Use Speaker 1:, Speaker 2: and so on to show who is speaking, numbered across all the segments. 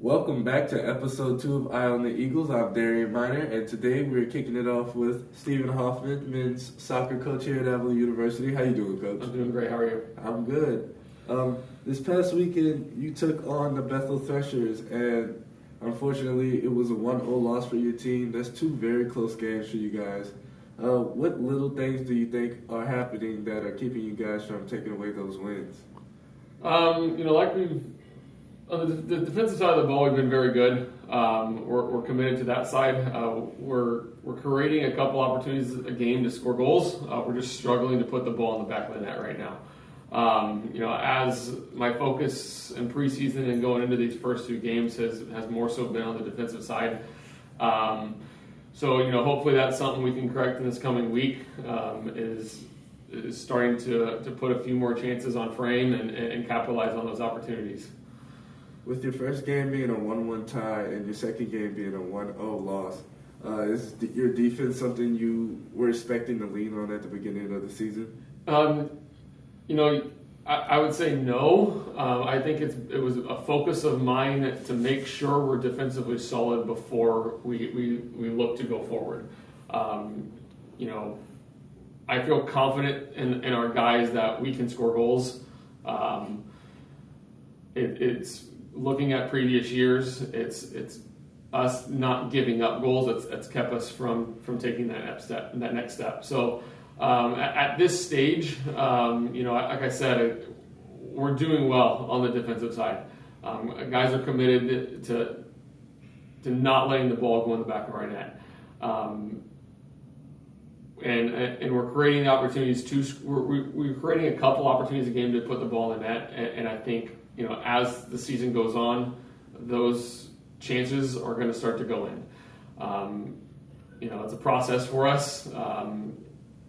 Speaker 1: Welcome back to episode two of Eye on the Eagles. I'm Darian Miner, and today we're kicking it off with Stephen Hoffman, men's soccer coach here at Avila University. How you doing, coach?
Speaker 2: I'm doing great. How are you?
Speaker 1: I'm good. Um, this past weekend, you took on the Bethel Threshers, and unfortunately, it was a 1-0 loss for your team. That's two very close games for you guys. Uh, what little things do you think are happening that are keeping you guys from taking away those wins?
Speaker 2: Um, you know, like we've on the, the, defensive side of the ball, we've been very good. Um, we're, we're, committed to that side. Uh, we're we're creating a couple opportunities a game to score goals. Uh, we're just struggling to put the ball in the back of the net right now. Um, you know, as my focus in preseason and going into these first two games has has more so been on the defensive side. Um, so you know, hopefully that's something we can correct in this coming week. Um, is is starting to to put a few more chances on frame and, and capitalize on those opportunities
Speaker 1: with your first game being a 1-1 tie and your second game being a 1-0 loss, uh, is your defense something you were expecting to lean on at the beginning of the season?
Speaker 2: Um, you know, I, I, would say no. Um, I think it was a focus of mine to make sure we're defensively solid before we, we, we look to go forward. Um, you know, I feel confident in, in, our guys that we can score goals. Um, it, it's looking at previous years, it's it's us not giving up goals that's, that's kept us from from taking that next step. That next step. So um, at, at, this stage, um, you know, like I said, we're doing well on the defensive side. Um, guys are committed to to not letting the ball go in the back of our net. Um, and, and we're creating opportunities to we're, we're creating a couple opportunities a game to put the ball in the net and, and I think you know, as the season goes on, those chances are going to start to go in. Um, you know, it's a process for us. Um,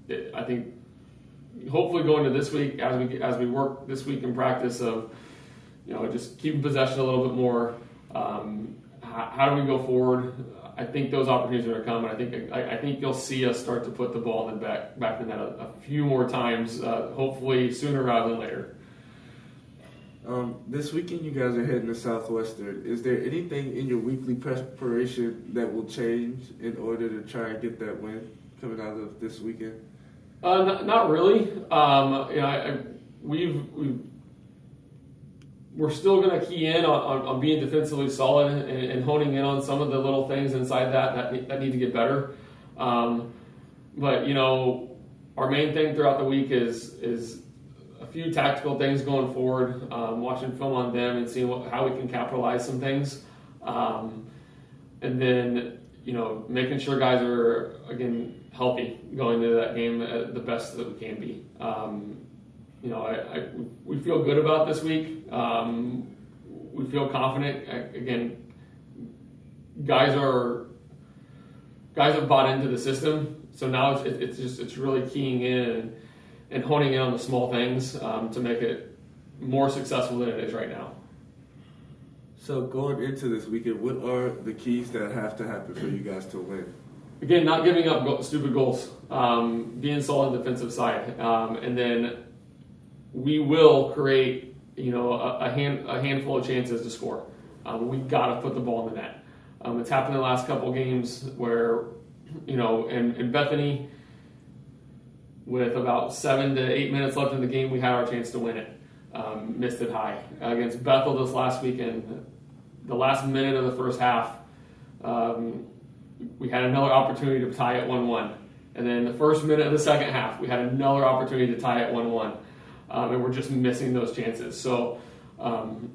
Speaker 2: it, I think hopefully going to this week as we as we work this week in practice of you know just keeping possession a little bit more. Um, how, how, do we go forward? I think those opportunities are going to come, and I think I, I, think you'll see us start to put the ball in the back back in that a, a few more times. Uh, hopefully sooner rather than later.
Speaker 1: Um, this weekend, you guys are heading to Southwestern. Is there anything in your weekly preparation that will change in order to try and get that win coming out of this weekend?
Speaker 2: Uh, not, not, really. Um, you know, I, I, we've, we've we're still going to key in on, on, on, being defensively solid and, and, honing in on some of the little things inside that that, that need to get better. Um, but you know, our main thing throughout the week is is a few tactical things going forward, um, watching film on them and seeing what, how we can capitalize some things. Um, and then, you know, making sure guys are, again, healthy going into that game the best that we can be. Um, you know, I, I, we feel good about this week. Um, we feel confident. Again, guys are guys have bought into the system, so now it's, it's just it's really keying in and honing in on the small things um, to make it more successful than it is right now.
Speaker 1: So going into this weekend, what are the keys that have to happen for you guys to win?
Speaker 2: Again, not giving up go- stupid goals, um, being solid defensive side, um, and then we will create you know a, a, hand, a handful of chances to score. Um, we got to put the ball in the net. Um, it's happened in the last couple games where you know in, in Bethany with about seven to eight minutes left in the game, we had our chance to win it. Um, missed it high against Bethel this last weekend. The last minute of the first half, um, we had another opportunity to tie it one-one, and then the first minute of the second half, we had another opportunity to tie it one-one, um, and we're just missing those chances. So. Um,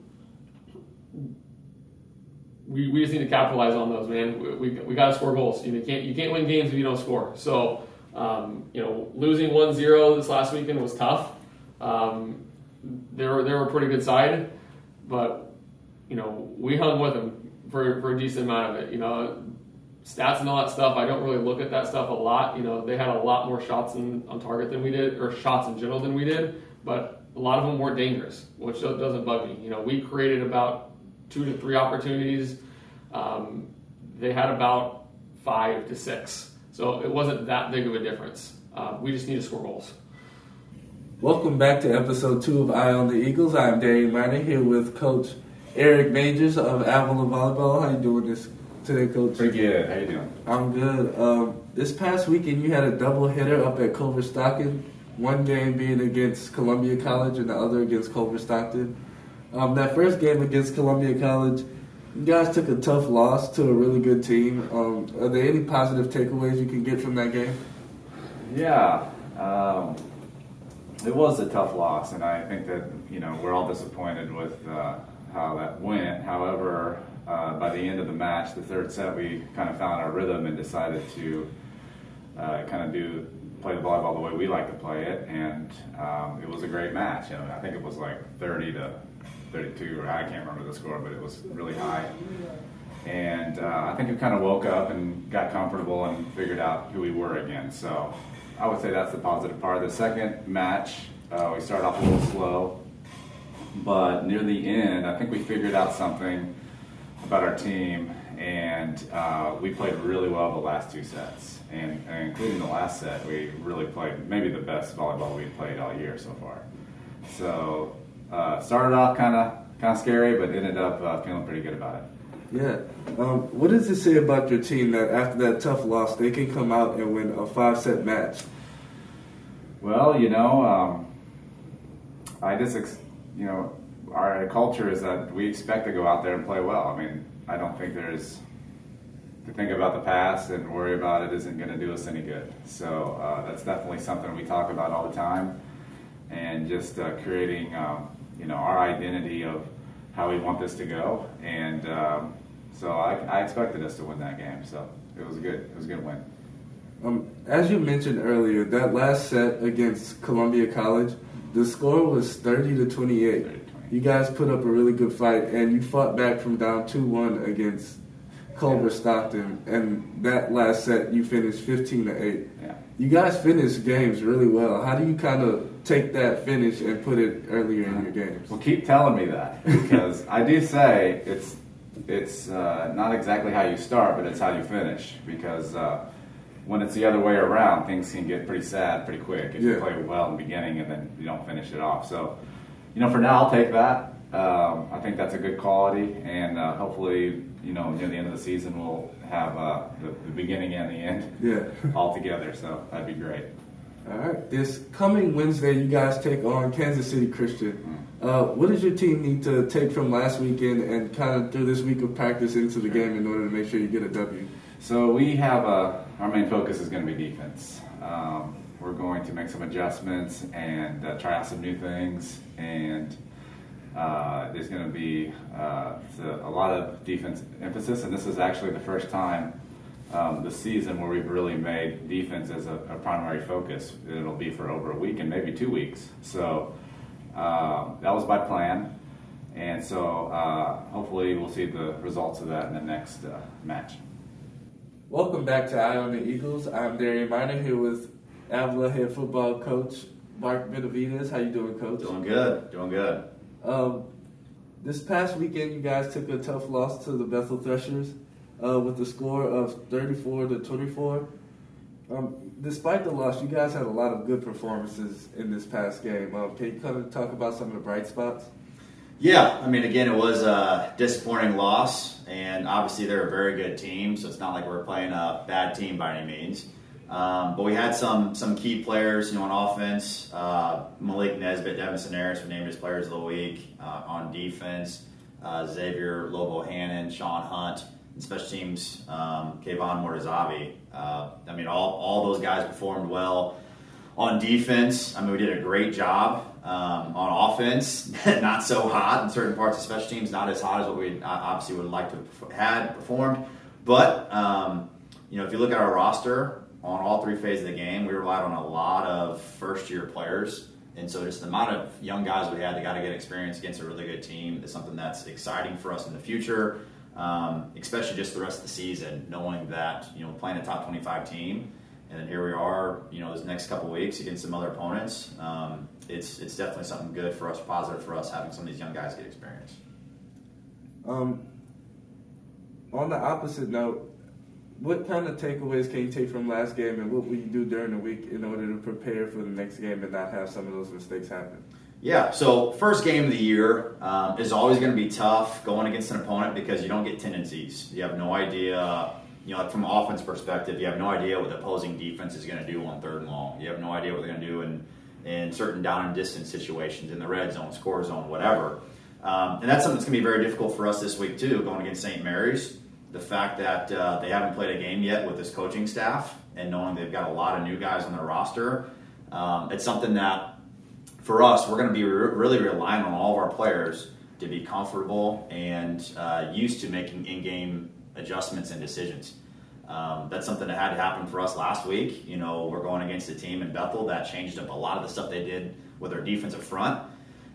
Speaker 2: we, we just need to capitalize on those, man. We, we, we got to score goals. You, know, you can't you can't win games if you don't score. So um, you know, losing 1-0 this last weekend was tough. Um, they were they were a pretty good side, but you know we hung with them for, for a decent amount of it. You know, stats and all that stuff. I don't really look at that stuff a lot. You know, they had a lot more shots in, on target than we did, or shots in general than we did, but a lot of them weren't dangerous, which doesn't bug me. You know, we created about two to three opportunities. Um, they had about five to six. So it wasn't that big of a difference. Uh, we just need to score goals.
Speaker 1: Welcome back to episode two of Eye on the Eagles. I'm Darian Miner here with Coach Eric Majors of Avila Volleyball. How you doing this today, Coach?
Speaker 3: Pretty good. How you doing?
Speaker 1: I'm good. Um, this past weekend, you had a double hitter up at Culver Stockton. One game being against Columbia College and the other against Culver Stockton. Um, that first game against Columbia College, you guys took a tough loss to a really good team. Um, are there any positive takeaways you can get from that game?
Speaker 3: Yeah, um, it was a tough loss, and I think that you know we're all disappointed with uh, how that went. However, uh, by the end of the match, the third set, we kind of found our rhythm and decided to uh, kind of do play the volleyball the way we like to play it, and um, it was a great match. Know, I think it was like 30 to 32, or I can't remember the score, but it was really high. And uh, I think we kind of woke up and got comfortable and figured out who we were again. So I would say that's the positive part. The second match, uh, we started off a little slow, but near the end, I think we figured out something about our team, and uh, we played really well the last two sets, and, and, including the last set, we really played maybe the best volleyball we've played all year so far. So uh, started off kind of kind of scary, but ended up uh, feeling pretty good about it.
Speaker 1: Yeah. Um, what does it say about your team that after that tough loss, they can come out and win a five set match?
Speaker 3: Well, you know, um, I just, ex- you know, our culture is that we expect to go out there and play well. I mean, I don't think there's to think about the past and worry about it isn't going to do us any good. So uh, that's definitely something we talk about all the time, and just uh, creating, um, you know, our identity of how we want this to go. And um, so I, I, expected us to win that game. So it was good. It was a good win.
Speaker 1: Um, as you mentioned earlier, that last set against Columbia College, the score was 30 to 28. 30 you guys put up a really good fight, and you fought back from down 2 1 against Culver Stockton. And that last set, you finished 15 to 8.
Speaker 3: Yeah.
Speaker 1: You guys finished games really well. How do you kind of take that finish and put it earlier in your games?
Speaker 3: Well, keep telling me that because I do say it's it's uh, not exactly how you start, but it's how you finish. Because uh, when it's the other way around, things can get pretty sad pretty quick if yeah. you play well in the beginning and then you don't finish it off. So, you know, for now, I'll take that. Um, I think that's a good quality, and uh, hopefully, you know, near the end of the season, we'll have uh, the, the, beginning and the end
Speaker 1: yeah.
Speaker 3: all together. So that'd be great.
Speaker 1: All right. This coming Wednesday, you guys take on Kansas City Christian. Mm-hmm. Uh, what does your team need to take from last weekend and kind of through this week of practice into the game in order to make sure you get a W?
Speaker 3: So we have a, our main focus is going to be defense. Um, we're going to make some adjustments and uh, try out some new things, and uh, there's going to be uh, a lot of defense emphasis. And this is actually the first time um, the season where we've really made defense as a, a, primary focus. It'll be for over a week and maybe two weeks. So uh, that was my plan. And so uh, hopefully we'll see the results of that in the next uh, match.
Speaker 1: Welcome back to Eye on the Eagles. I'm Darian Miner here with Avila head football coach Mark Benavides. How you doing, coach?
Speaker 4: Doing good. Doing good.
Speaker 1: Um, this past weekend, you guys took a tough loss to the Bethel Threshers uh, with the score of 34 to 24. Um, despite the loss, you guys had a lot of good performances in this past game. Um, can you kind of talk about some of the bright spots?
Speaker 4: Yeah, I mean, again, it was a disappointing loss, and obviously they're a very good team, so it's not like we're playing a bad team by any means. Um, but we had some some key players, you know, on offense. Uh, Malik Nesbitt, Devin Sanaris were named as players of the week. Uh, on defense, uh, Xavier Lobo Hannon, Sean Hunt, and special teams, um, Kayvon. Uh, I mean, all, all those guys performed well. On defense, I mean, we did a great job. Um, on offense, not so hot in certain parts of special teams, not as hot as what we obviously would like to have had performed. But, um, you know, if you look at our roster, on all three phases of the game, we relied on a lot of first year players. And so just the amount of young guys we had that got to get experience against a really good team is something that's exciting for us in the future, um, especially just the rest of the season, knowing that, you know, playing a top 25 team, and then here we are, you know, this next couple weeks against some other opponents. Um, it's, it's definitely something good for us, positive for us, having some of these young guys get experience.
Speaker 1: Um, on the opposite note, what kind of takeaways can you take from last game, and what will you do during the week in order to prepare for the next game and not have some of those mistakes happen?
Speaker 4: Yeah, so first game of the year um, is always going to be tough going against an opponent because you don't get tendencies. You have no idea, you know, from offense perspective, you have no idea what the opposing defense is going to do on third and long. You have no idea what they're going to do in, in certain down and distance situations, in the red zone, score zone, whatever. Um, and that's something that's going to be very difficult for us this week, too, going against St. Mary's. The fact that uh, they haven't played a game yet with this coaching staff and knowing they've got a lot of new guys on their roster, um, it's something that for us, we're going to be re- really relying on all of our players to be comfortable and uh, used to making in-game adjustments and decisions. Um, that's something that had to happen for us last week. You know, we're going against a team in Bethel that changed up a lot of the stuff they did with their defensive front.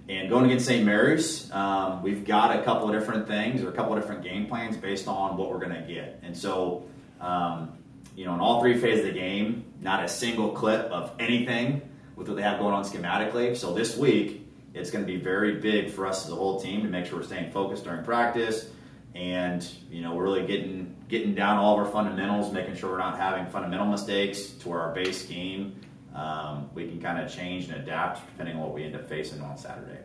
Speaker 4: And going against St. Mary's, um, we've got a couple of different things or a couple of different game plans based on what we're going to get. And so, um, you know, in all three phases of the game, not a single clip of anything with what they have going on schematically. So this week, it's going to be very big for us as a whole team to make sure we're staying focused during practice, and you know we're really getting getting down all of our fundamentals, making sure we're not having fundamental mistakes to where our base game. um, we can kind of change and adapt depending on what we end up facing on Saturday.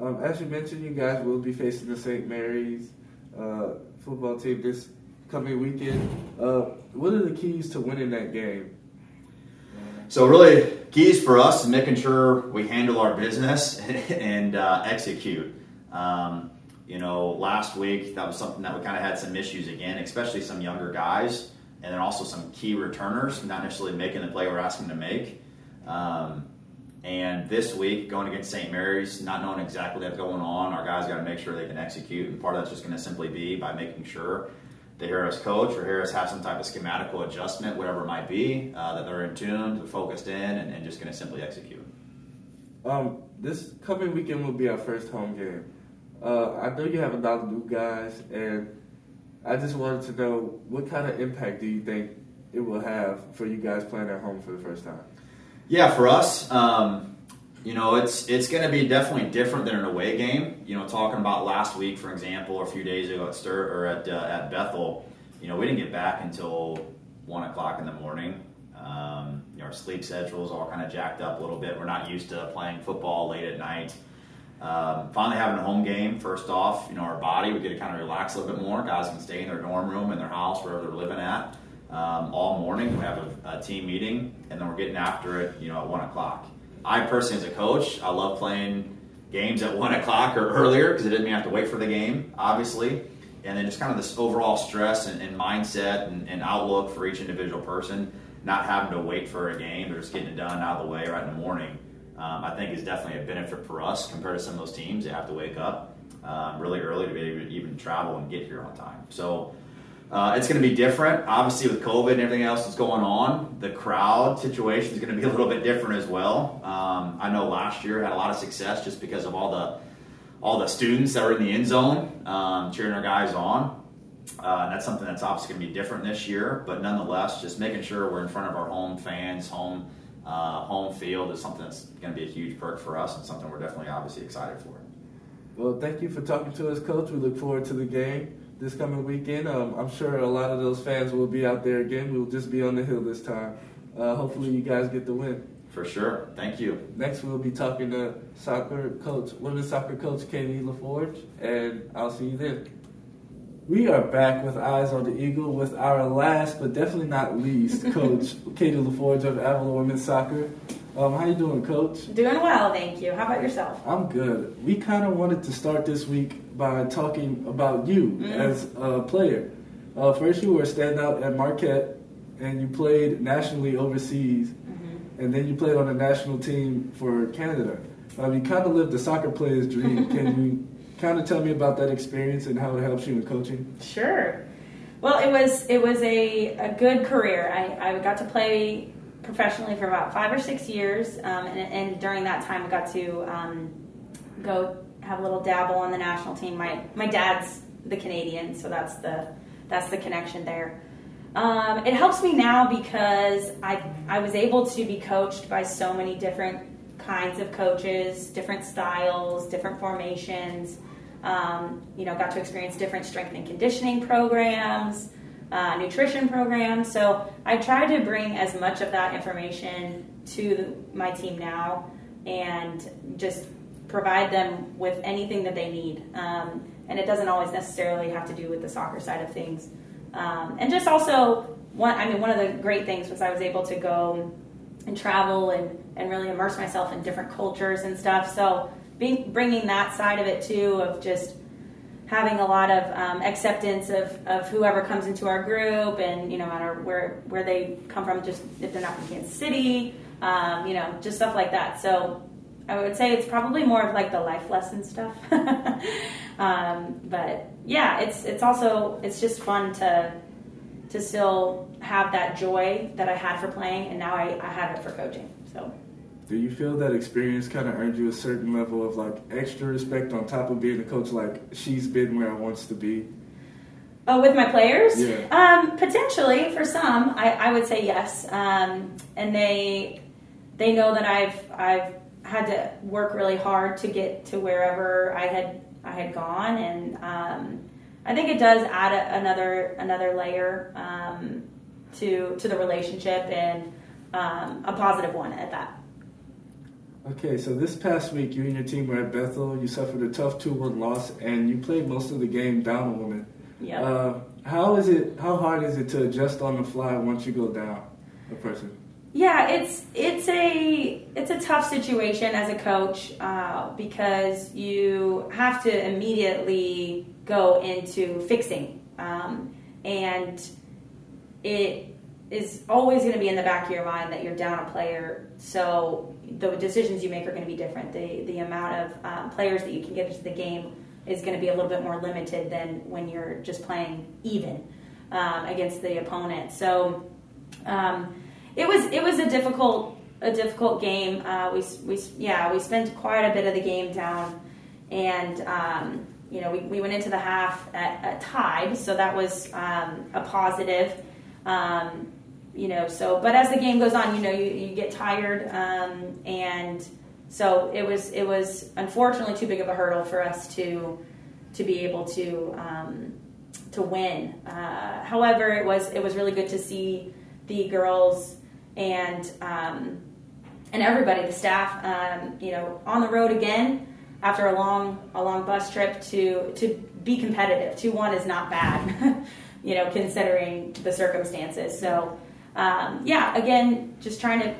Speaker 1: Um, as you mentioned, you guys will be facing the St. Mary's uh, football team this coming weekend. Uh, what are the keys to winning that game?
Speaker 4: So really, keys for us is making sure we handle our business and uh, execute. Um, you know, last week that was something that we kind of had some issues again, especially some younger guys, and then also some key returners not necessarily making the play we're asking to make. Um, and this week, going against St. Mary's, not knowing exactly what's going on, our guys got to make sure they can execute, and part of that's just going to simply be by making sure they Harris coach or Harris have some type of schematical adjustment, whatever it might be, uh, that they're in tune, they're focused in, and, and just going to simply execute.
Speaker 1: Um, this coming weekend will be our first home game. Uh, I know you have a lot of new guys, and I just wanted to know what kind of impact do you think it will have for you guys playing at home for the first time?
Speaker 4: Yeah, for us, um, you know, it's it's going to be definitely different than an away game. You know, talking about last week, for example, or a few days ago at Stir or at uh, at Bethel, you know, we didn't get back until one o'clock in the morning. Um, you know, our sleep schedules all kind of jacked up a little bit. We're not used to playing football late at night. Um, finally having a home game, first off, you know, our body, we get to kind of relax a little bit more. Guys can stay in their dorm room, in their house, wherever they're living at, um, all morning. We have a, a, team meeting, and then we're getting after it, you know, at 1 o'clock. I personally, as a coach, I love playing games at one o'clock or earlier because it didn't mean I have to wait for the game, obviously. And then just kind of this overall stress and, and mindset and, and, outlook for each individual person, not having to wait for a game, or just getting it done out of the way right in the morning, um, I think is definitely a benefit for us compared to some of those teams that have to wake up um, really early to be able to even travel and get here on time. So uh, it's going to be different. Obviously, with COVID and everything else that's going on, the crowd situation is going to be a little bit different as well. Um, I know last year had a lot of success just because of all the all the students that were in the end zone um, cheering our guys on. Uh, that's something that's obviously going to be different this year, but nonetheless, just making sure we're in front of our home fans, home uh, home field is something that's going to be a huge perk for us and something we're definitely obviously excited for.
Speaker 1: Well, thank you for talking to us, Coach. We look forward to the game this coming weekend. Um, I'm sure a lot of those fans will be out there again. We'll just be on the hill this time. Uh, hopefully, you guys get the win.
Speaker 4: For sure. Thank you.
Speaker 1: Next, we'll be talking to soccer coach, women's soccer coach Katie LaForge, and I'll see you then. We are back with Eyes on the Eagle with our last, but definitely not least, coach Katie LaForge of Avila Women's Soccer. Um, how you doing, Coach?
Speaker 5: Doing well, thank you. How about yourself?
Speaker 1: I'm good. We kind of wanted to start this week by talking about you mm-hmm. as a player. Uh, first, you were a standout at Marquette, and you played nationally overseas, mm-hmm. and then you played on the national team for Canada. Um, you kind of lived the soccer player's dream. Can you kind of tell me about that experience and how it helps you in coaching?
Speaker 5: Sure. Well, it was it was a, a good career. I, I got to play professionally for about five or six years, um, and, and, during that time, I got to um, go have a little dabble on the national team. My my dad's the Canadian, so that's the that's the connection there. Um, it helps me now because I I was able to be coached by so many different kinds of coaches, different styles, different formations. Um, you know, got to experience different strength and conditioning programs uh, nutrition program. So I try to bring as much of that information to my team now and just provide them with anything that they need. Um, and it doesn't always necessarily have to do with the soccer side of things. Um, and just also, one, I mean, one of the great things was I was able to go and travel and, and really immerse myself in different cultures and stuff. So being, bringing that side of it too, of just having a lot of um, acceptance of, of whoever comes into our group and, you know, matter where, where they come from, just if they're not from Kansas City, um, you know, just stuff like that. So I would say it's probably more of like the life lesson stuff. um, but yeah, it's it's also it's just fun to to still have that joy that I had for playing, and now I, I have it for coaching. So.
Speaker 1: Do you feel that experience kind of earned you a certain level of like extra respect on top of being a coach? Like she's been where I wants to be.
Speaker 5: Oh, with my players?
Speaker 1: Yeah.
Speaker 5: Um, potentially for some, I, I would say yes. Um, and they they know that I've I've had to work really hard to get to wherever I had I had gone, and um, I think it does add a, another another layer um, to to the relationship and um, a positive one at that.
Speaker 1: Okay, so this past week, you and your team were at Bethel. You suffered a tough 2 1 loss, and you played most of the game down a woman.
Speaker 5: Yeah.
Speaker 1: Uh, how is it? How hard is it to adjust on the fly once you go down a person?
Speaker 5: Yeah, it's it's a it's a tough situation as a coach uh, because you have to immediately go into fixing, um, and it is always going to be in the back of your mind that you're down a player. So the decisions you make are going to be different. The the amount of um, players that you can get into the game is going to be a little bit more limited than when you're just playing even um, against the opponent. So. Um, it was it was a difficult a difficult game. Uh, we we yeah we spent quite a bit of the game down, and um, you know we, we went into the half at, at tied, so that was um, a positive. Um, you know, so but as the game goes on, you know you, you get tired, um, and so it was it was unfortunately too big of a hurdle for us to to be able to um, to win. Uh, however, it was it was really good to see the girls and um, and everybody, the staff, um, you know, on the road again after a long a long bus trip to to be competitive. Two one is not bad, you know, considering the circumstances. So um, yeah, again, just trying to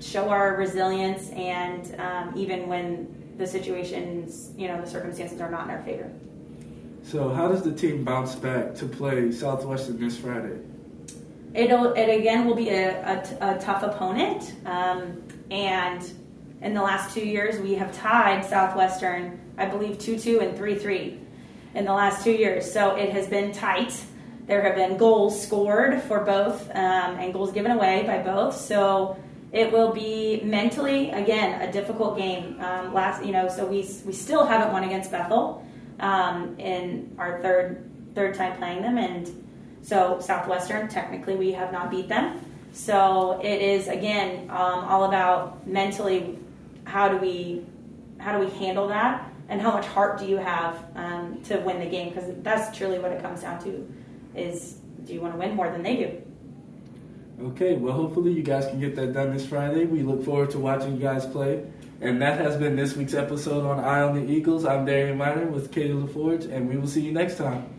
Speaker 5: show our resilience, and um, even when the situations, you know, the circumstances are not in our favor.
Speaker 1: So, how does the team bounce back to play Southwestern this Friday?
Speaker 5: It'll, it again will be a, a, a tough opponent. Um, and in the last two years, we have tied Southwestern, I believe, 2 2 and 3 3 in the last two years. So it has been tight. There have been goals scored for both um, and goals given away by both. So it will be mentally, again, a difficult game. Um, last, you know, so we, we still haven't won against Bethel um, in our third third time playing them, and so Southwestern, technically, we have not beat them. So it is again um, all about mentally how do we how do we handle that and how much heart do you have um, to win the game? Because that's truly what it comes down to is do you want to win more than they do?
Speaker 1: Okay well hopefully you guys can get that done this friday. We look forward to watching you guys play. And that has been this week's episode on eye on the eagles. I'm darian miner with katie laforge and we will see you next time